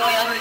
Enjoy